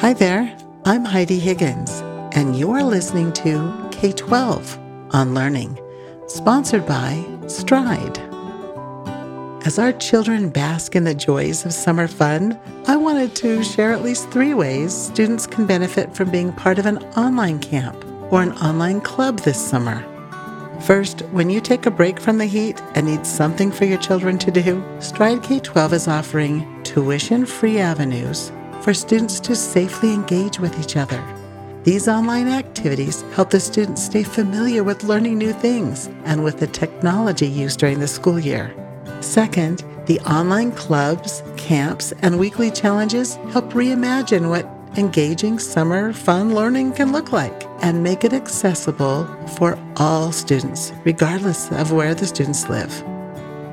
Hi there, I'm Heidi Higgins, and you're listening to K 12 on Learning, sponsored by Stride. As our children bask in the joys of summer fun, I wanted to share at least three ways students can benefit from being part of an online camp or an online club this summer. First, when you take a break from the heat and need something for your children to do, Stride K 12 is offering tuition free avenues for students to safely engage with each other. These online activities help the students stay familiar with learning new things and with the technology used during the school year. Second, the online clubs, camps, and weekly challenges help reimagine what engaging summer fun learning can look like and make it accessible for all students, regardless of where the students live.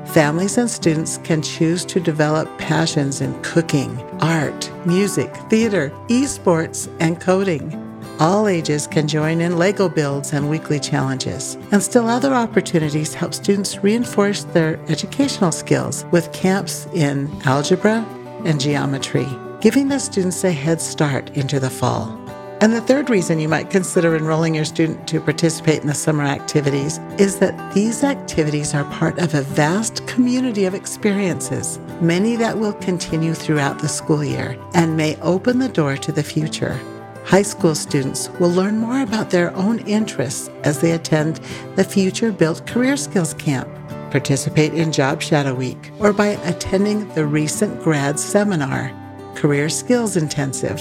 Families and students can choose to develop passions in cooking, art, music, theater, esports, and coding. All ages can join in Lego builds and weekly challenges. And still other opportunities help students reinforce their educational skills with camps in algebra and geometry, giving the students a head start into the fall. And the third reason you might consider enrolling your student to participate in the summer activities is that these activities are part of a vast community of experiences, many that will continue throughout the school year and may open the door to the future. High school students will learn more about their own interests as they attend the Future Built Career Skills Camp, participate in Job Shadow Week, or by attending the recent grad seminar, Career Skills Intensive.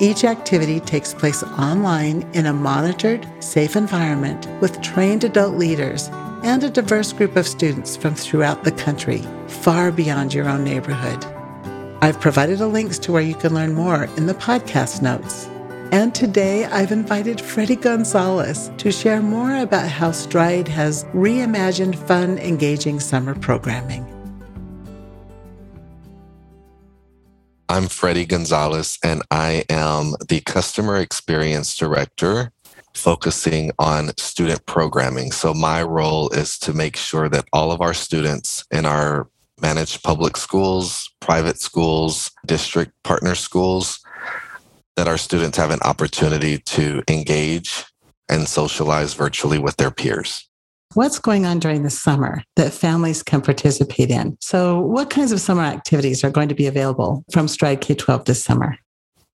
Each activity takes place online in a monitored, safe environment with trained adult leaders and a diverse group of students from throughout the country, far beyond your own neighborhood. I've provided the links to where you can learn more in the podcast notes. And today I've invited Freddie Gonzalez to share more about how Stride has reimagined fun, engaging summer programming. I'm Freddie Gonzalez, and I am the Customer Experience Director focusing on student programming. So, my role is to make sure that all of our students in our managed public schools, private schools, district partner schools that our students have an opportunity to engage and socialize virtually with their peers. What's going on during the summer that families can participate in? So, what kinds of summer activities are going to be available from Stride K 12 this summer?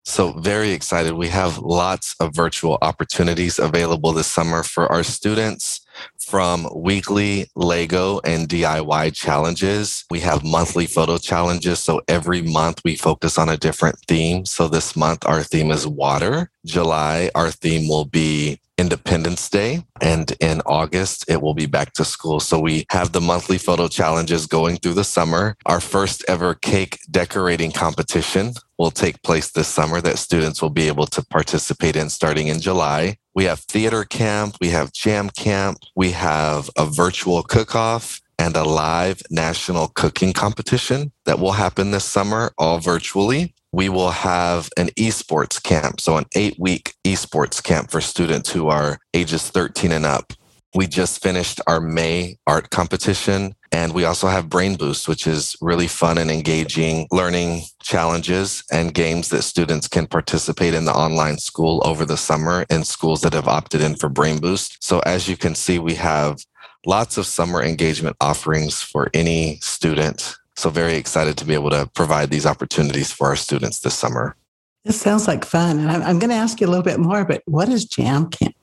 So, very excited. We have lots of virtual opportunities available this summer for our students from weekly Lego and DIY challenges. We have monthly photo challenges. So every month we focus on a different theme. So this month our theme is water. July, our theme will be Independence Day. And in August, it will be back to school. So we have the monthly photo challenges going through the summer. Our first ever cake decorating competition will take place this summer that students will be able to participate in starting in July. We have theater camp, we have jam camp, we have a virtual cook off and a live national cooking competition that will happen this summer, all virtually we will have an esports camp. So, an eight week esports camp for students who are ages 13 and up. We just finished our May art competition. And we also have Brain Boost, which is really fun and engaging learning challenges and games that students can participate in the online school over the summer in schools that have opted in for Brain Boost. So, as you can see, we have lots of summer engagement offerings for any student so, very excited to be able to provide these opportunities for our students this summer. This sounds like fun. And I'm, I'm going to ask you a little bit more, but what is Jam Camp?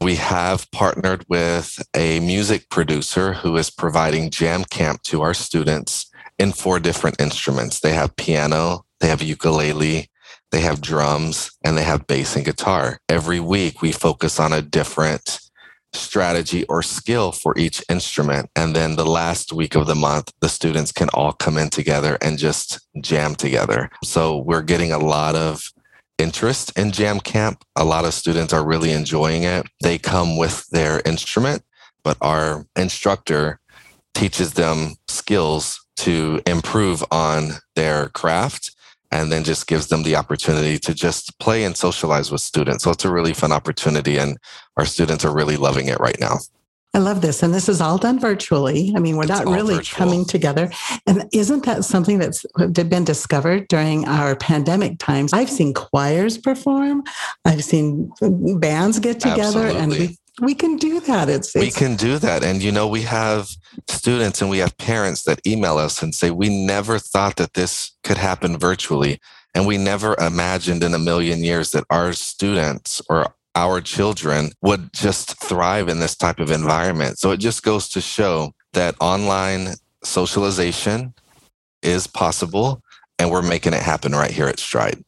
We have partnered with a music producer who is providing Jam Camp to our students in four different instruments. They have piano, they have ukulele, they have drums, and they have bass and guitar. Every week, we focus on a different strategy or skill for each instrument. And then the last week of the month, the students can all come in together and just jam together. So we're getting a lot of interest in Jam Camp. A lot of students are really enjoying it. They come with their instrument, but our instructor teaches them skills to improve on their craft and then just gives them the opportunity to just play and socialize with students. So it's a really fun opportunity, and our students are really loving it right now. I love this. And this is all done virtually. I mean, we're It's not really virtual. coming together. And isn't that something that's been discovered during our pandemic times? I've seen choirs perform, I've seen bands get together, and we, we can do that. It's, we can do that. And, you know, we have students and we have parents that email us and say, we never thought that this could happen virtually. And we never imagined in a million years that our students or our children would just thrive in this type of environment. So it just goes to show that online socialization is possible and we're making it happen right here at Stride.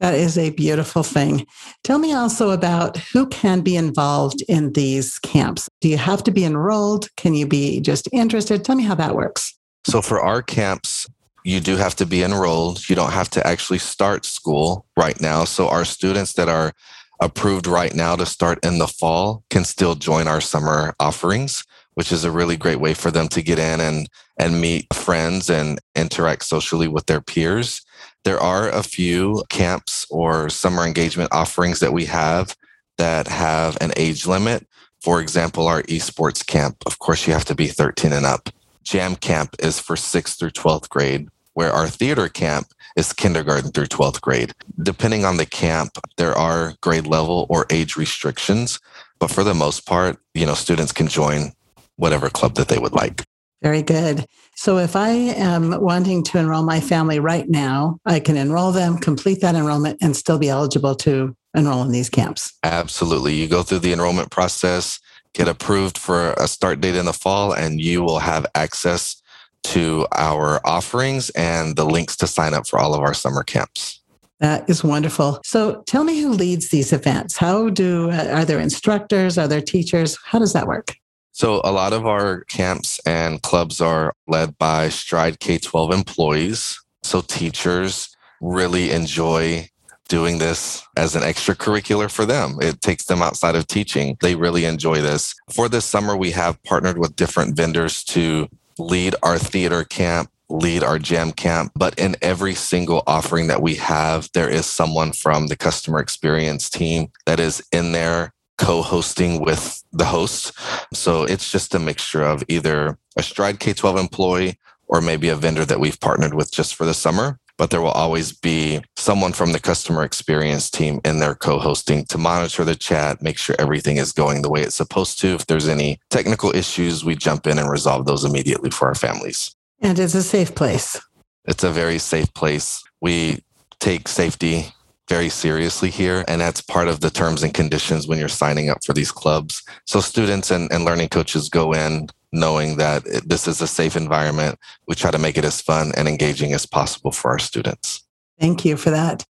That is a beautiful thing. Tell me also about who can be involved in these camps. Do you have to be enrolled? Can you be just interested? Tell me how that works. So for our camps, you do have to be enrolled. You don't have to actually start school right now. So our students that are approved right now to start in the fall can still join our summer offerings, which is a really great way for them to get in and and meet friends and interact socially with their peers. There are a few camps or summer engagement offerings that we have that have an age limit. For example, our esports camp, of course, you have to be 13 and up. Jam camp is for 6th through 12th grade, where our theater camp is kindergarten through 12th grade. Depending on the camp, there are grade level or age restrictions, but for the most part, you know, students can join whatever club that they would like. Very good. So if I am wanting to enroll my family right now, I can enroll them, complete that enrollment, and still be eligible to enroll in these camps. Absolutely. You go through the enrollment process, get approved for a start date in the fall, and you will have access to our offerings and the links to sign up for all of our summer camps. That is wonderful. So tell me who leads these events. How do, uh, are there instructors? Are there teachers? How does that work? So, a lot of our camps and clubs are led by Stride K 12 employees. So, teachers really enjoy doing this as an extracurricular for them. It takes them outside of teaching. They really enjoy this. For this summer, we have partnered with different vendors to lead our theater camp, lead our jam camp. But in every single offering that we have, there is someone from the customer experience team that is in there co-hosting with the host. So it's just a mixture of either a Stride K-12 employee or maybe a vendor that we've partnered with just for the summer. But there will always be someone from the customer experience team in there co-hosting to monitor the chat, make sure everything is going the way it's supposed to. If there's any technical issues, we jump in and resolve those immediately for our families. And it's a safe place. It's a very safe place. We take safety very seriously here, and that's part of the terms and conditions when you're signing up for these clubs. So students and, and learning coaches go in knowing that it, this is a safe environment. We try to make it as fun and engaging as possible for our students. Thank you for that.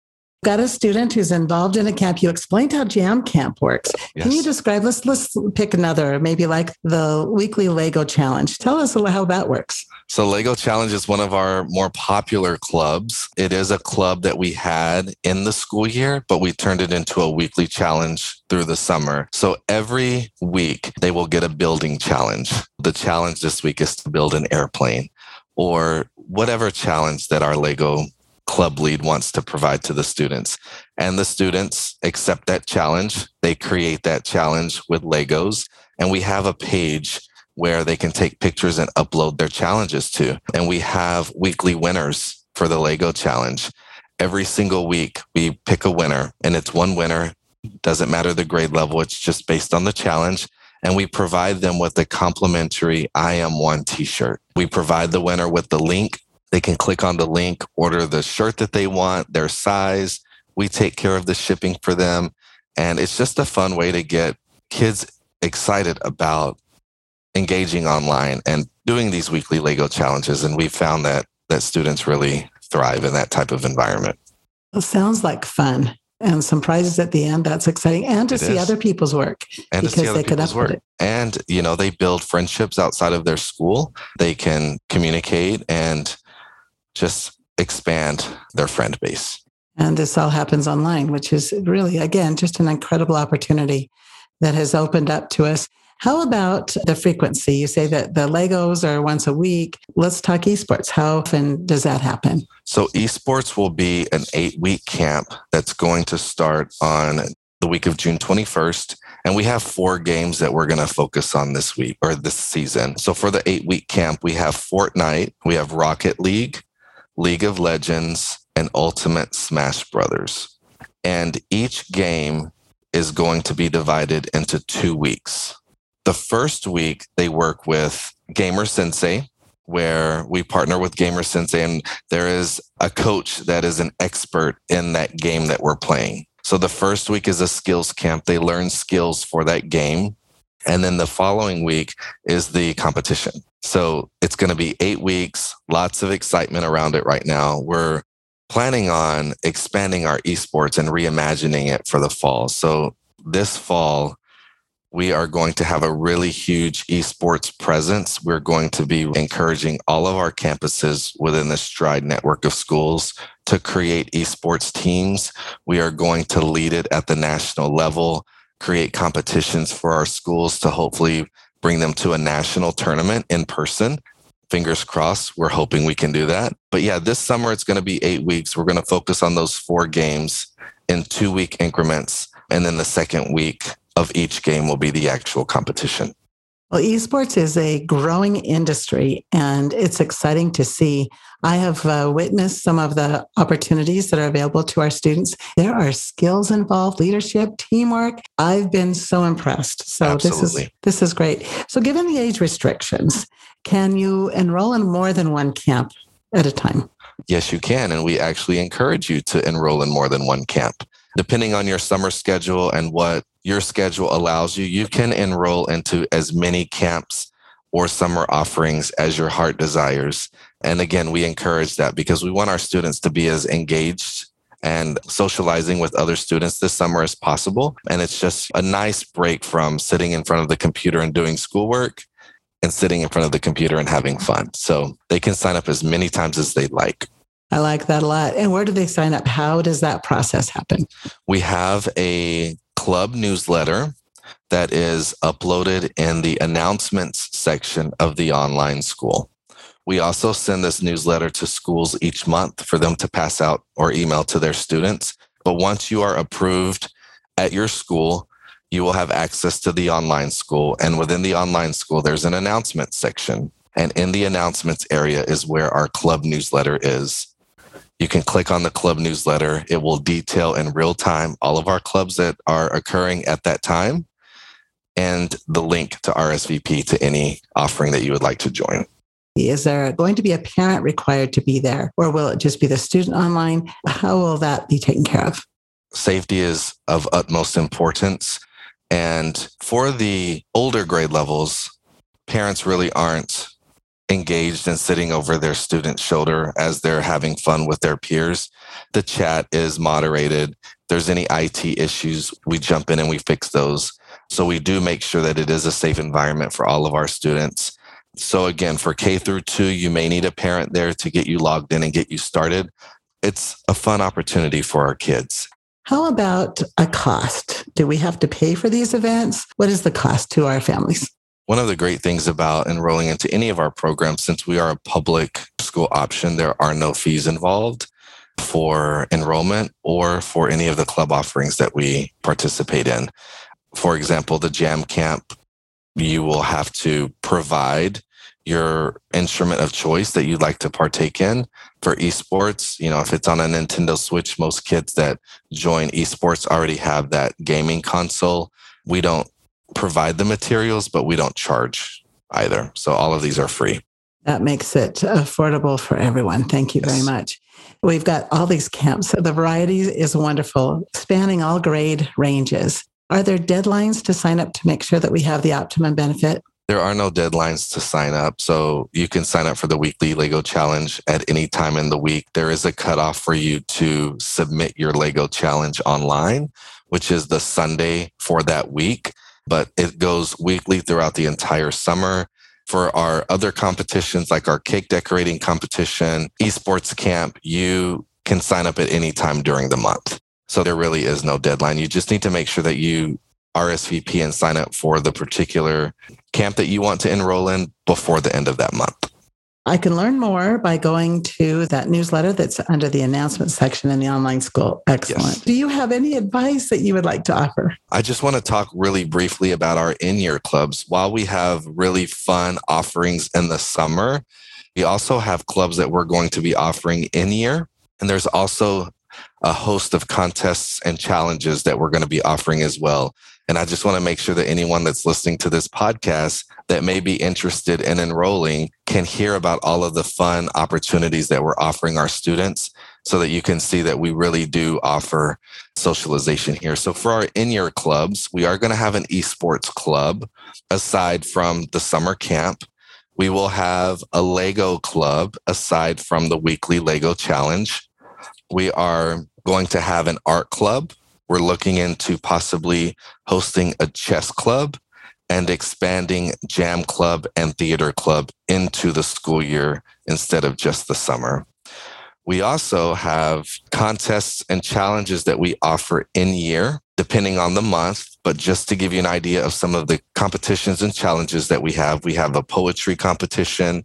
Got a student who's involved in a camp. You explained how Jam Camp works. Can you describe? Let's let's pick another, maybe like the weekly Lego challenge. Tell us how that works. So Lego Challenge is one of our more popular clubs. It is a club that we had in the school year, but we turned it into a weekly challenge through the summer. So every week they will get a building challenge. The challenge this week is to build an airplane or whatever challenge that our Lego club lead wants to provide to the students. And the students accept that challenge. They create that challenge with Legos. And we have a page where they can take pictures and upload their challenges to. And we have weekly winners for the Lego challenge. Every single week, we pick a winner, and it's one winner. Doesn't matter the grade level, it's just based on the challenge. And we provide them with a complimentary I Am One t shirt. We provide the winner with the link. They can click on the link, order the shirt that they want, their size. We take care of the shipping for them. And it's just a fun way to get kids excited about engaging online and doing these weekly Lego challenges. And we found that that students really thrive in that type of environment. It sounds like fun and some prizes at the end. That's exciting. And to It see is. other people's work And to see because other they could upload work. it. And, you know, they build friendships outside of their school. They can communicate and just expand their friend base. And this all happens online, which is really, again, just an incredible opportunity that has opened up to us. How about the frequency? You say that the Legos are once a week. Let's talk esports. How often does that happen? So esports will be an eight week camp that's going to start on the week of June 21st And we have four games that we're going to focus on this week or this season. So for the eight week camp, we have Fortnite, we have Rocket League, League of Legends, and Ultimate Smash Brothers. And each game is going to be divided into two weeks. The first week, they work with Gamer Sensei, where we partner with Gamer Sensei, and there is a coach that is an expert in that game that we're playing. So the first week is a skills camp. They learn skills for that game. And then the following week is the competition. So it's going to be eight weeks, lots of excitement around it right now. We're planning on expanding our esports and reimagining it for the fall. So this fall, we are going to have a really huge esports presence. We're going to be encouraging all of our campuses within the Stride network of schools to create esports teams. We are going to lead it at the national level, create competitions for our schools to hopefully bring them to a national tournament in person fingers crossed. We're hoping we can do that. But yeah, this summer it's going to be eight weeks. We're going to focus on those four games in two week increments. And then the second week of each game will be the actual competition. Well, esports is a growing industry and it's exciting to see. I have uh, witnessed some of the opportunities that are available to our students. There are skills involved, leadership, teamwork. I've been so impressed. So Absolutely. this is this is great. So given the age restrictions, can you enroll in more than one camp at a time? Yes, you can. And we actually encourage you to enroll in more than one camp. Depending on your summer schedule and what your schedule allows you, you can enroll into as many camps or summer offerings as your heart desires. And again, we encourage that because we want our students to be as engaged and socializing with other students this summer as possible. And it's just a nice break from sitting in front of the computer and doing schoolwork and sitting in front of the computer and having fun. So they can sign up as many times as they'd like. I like that a lot. And where do they sign up? How does that process happen? We have a club newsletter that is uploaded in the announcements section of the online school. We also send this newsletter to schools each month for them to pass out or email to their students. But once you are approved at your school, you will have access to the online school. And within the online school, there's an announcement section. And in the announcements area is where our club newsletter is. You can click on the club newsletter. It will detail in real time all of our clubs that are occurring at that time and the link to RSVP to any offering that you would like to join. Is there going to be a parent required to be there, or will it just be the student online? How will that be taken care of? Safety is of utmost importance. And for the older grade levels, parents really aren't engaged and sitting over their student's shoulder as they're having fun with their peers. The chat is moderated. There's any IT issues, we jump in and we fix those. So we do make sure that it is a safe environment for all of our students. So again, for K through 2, you may need a parent there to get you logged in and get you started. It's a fun opportunity for our kids. How about a cost? Do we have to pay for these events? What is the cost to our families? One of the great things about enrolling into any of our programs, since we are a public school option, there are no fees involved for enrollment or for any of the club offerings that we participate in. For example, the Jam Camp, you will have to provide your instrument of choice that you'd like to partake in for esports. You know, if it's on a Nintendo Switch, most kids that join esports already have that gaming console. We don't provide the materials, but we don't charge either. So all of these are free. That makes it affordable for everyone. Thank you yes. very much. We've got all these camps. The variety is wonderful, spanning all grade ranges. Are there deadlines to sign up to make sure that we have the optimum benefit? There are no deadlines to sign up. So you can sign up for the weekly Lego challenge at any time in the week. There is a cutoff for you to submit your Lego challenge online, which is the Sunday for that week, but it goes weekly throughout the entire summer. For our other competitions, like our cake decorating competition, esports camp, you can sign up at any time during the month. So there really is no deadline. You just need to make sure that you RSVP and sign up for the particular camp that you want to enroll in before the end of that month. I can learn more by going to that newsletter that's under the announcement section in the online school. Excellent. Yes. Do you have any advice that you would like to offer? I just want to talk really briefly about our in year clubs. While we have really fun offerings in the summer, we also have clubs that we're going to be offering in year. And there's also a host of contests and challenges that we're going to be offering as well. And I just want to make sure that anyone that's listening to this podcast that may be interested in enrolling can hear about all of the fun opportunities that we're offering our students so that you can see that we really do offer socialization here. So for our in-year clubs, we are going to have an esports club aside from the summer camp. We will have a Lego club aside from the weekly Lego challenge. We are going to have an art club. We're looking into possibly hosting a chess club and expanding jam club and theater club into the school year instead of just the summer. We also have contests and challenges that we offer in year, depending on the month. But just to give you an idea of some of the competitions and challenges that we have, we have a poetry competition,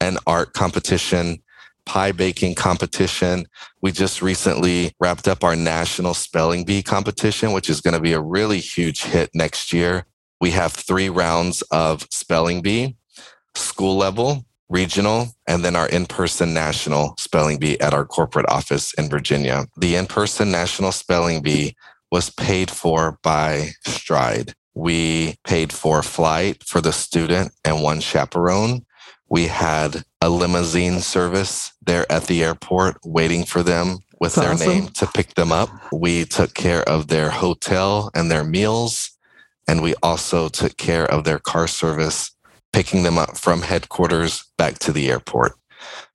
an art competition, pie baking competition. We just recently wrapped up our national spelling bee competition, which is going to be a really huge hit next year. We have three rounds of spelling bee, school level, regional, and then our in person national spelling bee at our corporate office in Virginia. The in person national spelling bee was paid for by Stride. We paid for flight for the student and one chaperone. We had a limousine service there at the airport waiting for them with That's their awesome. name to pick them up. We took care of their hotel and their meals. And we also took care of their car service, picking them up from headquarters back to the airport.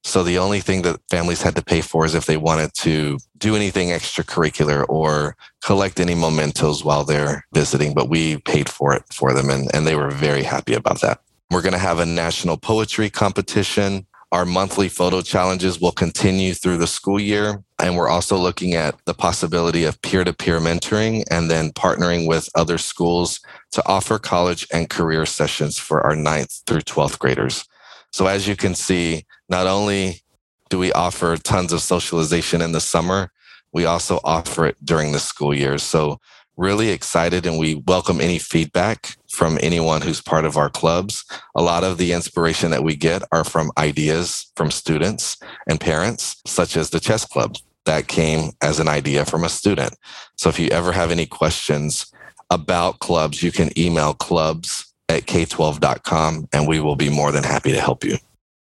So the only thing that families had to pay for is if they wanted to do anything extracurricular or collect any mementos while they're visiting, but we paid for it for them and, and they were very happy about that. We're going to have a national poetry competition. Our monthly photo challenges will continue through the school year. And we're also looking at the possibility of peer to peer mentoring and then partnering with other schools to offer college and career sessions for our ninth through 12th graders. So, as you can see, not only do we offer tons of socialization in the summer, we also offer it during the school year. So, really excited and we welcome any feedback from anyone who's part of our clubs. A lot of the inspiration that we get are from ideas from students and parents, such as the chess club that came as an idea from a student. So if you ever have any questions about clubs, you can email clubs at k12.com and we will be more than happy to help you.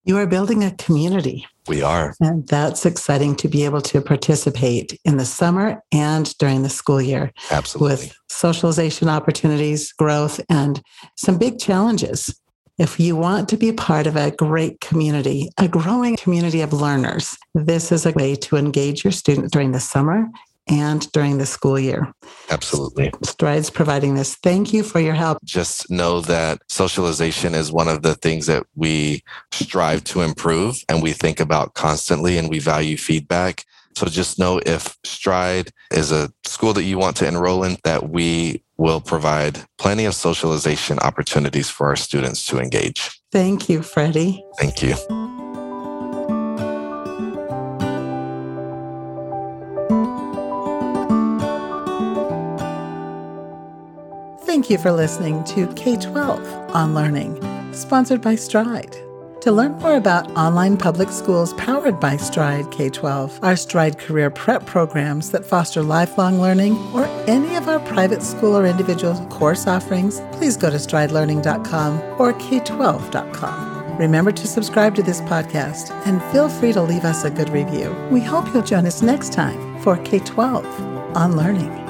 You are building a community. We are. And that's exciting to be able to participate in the summer and during the school year. Absolutely. With socialization opportunities, growth, and some big challenges. If you want to be part of a great community, a growing community of learners, this is a way to engage your students during the summer and during the school year. Absolutely. Strides providing this. Thank you for your help. Just know that socialization is one of the things that we strive to improve and we think about constantly and we value feedback. So just know if Stride is a school that you want to enroll in, that we will provide plenty of socialization opportunities for our students to engage. Thank you, Freddie. Thank you. Thank you for listening to K 12 on Learning, sponsored by Stride. To learn more about online public schools powered by Stride K 12, our Stride Career Prep programs that foster lifelong learning, or any of our private school or individual course offerings, please go to stridelearning.com or k12.com. Remember to subscribe to this podcast and feel free to leave us a good review. We hope you'll join us next time for K 12 on Learning.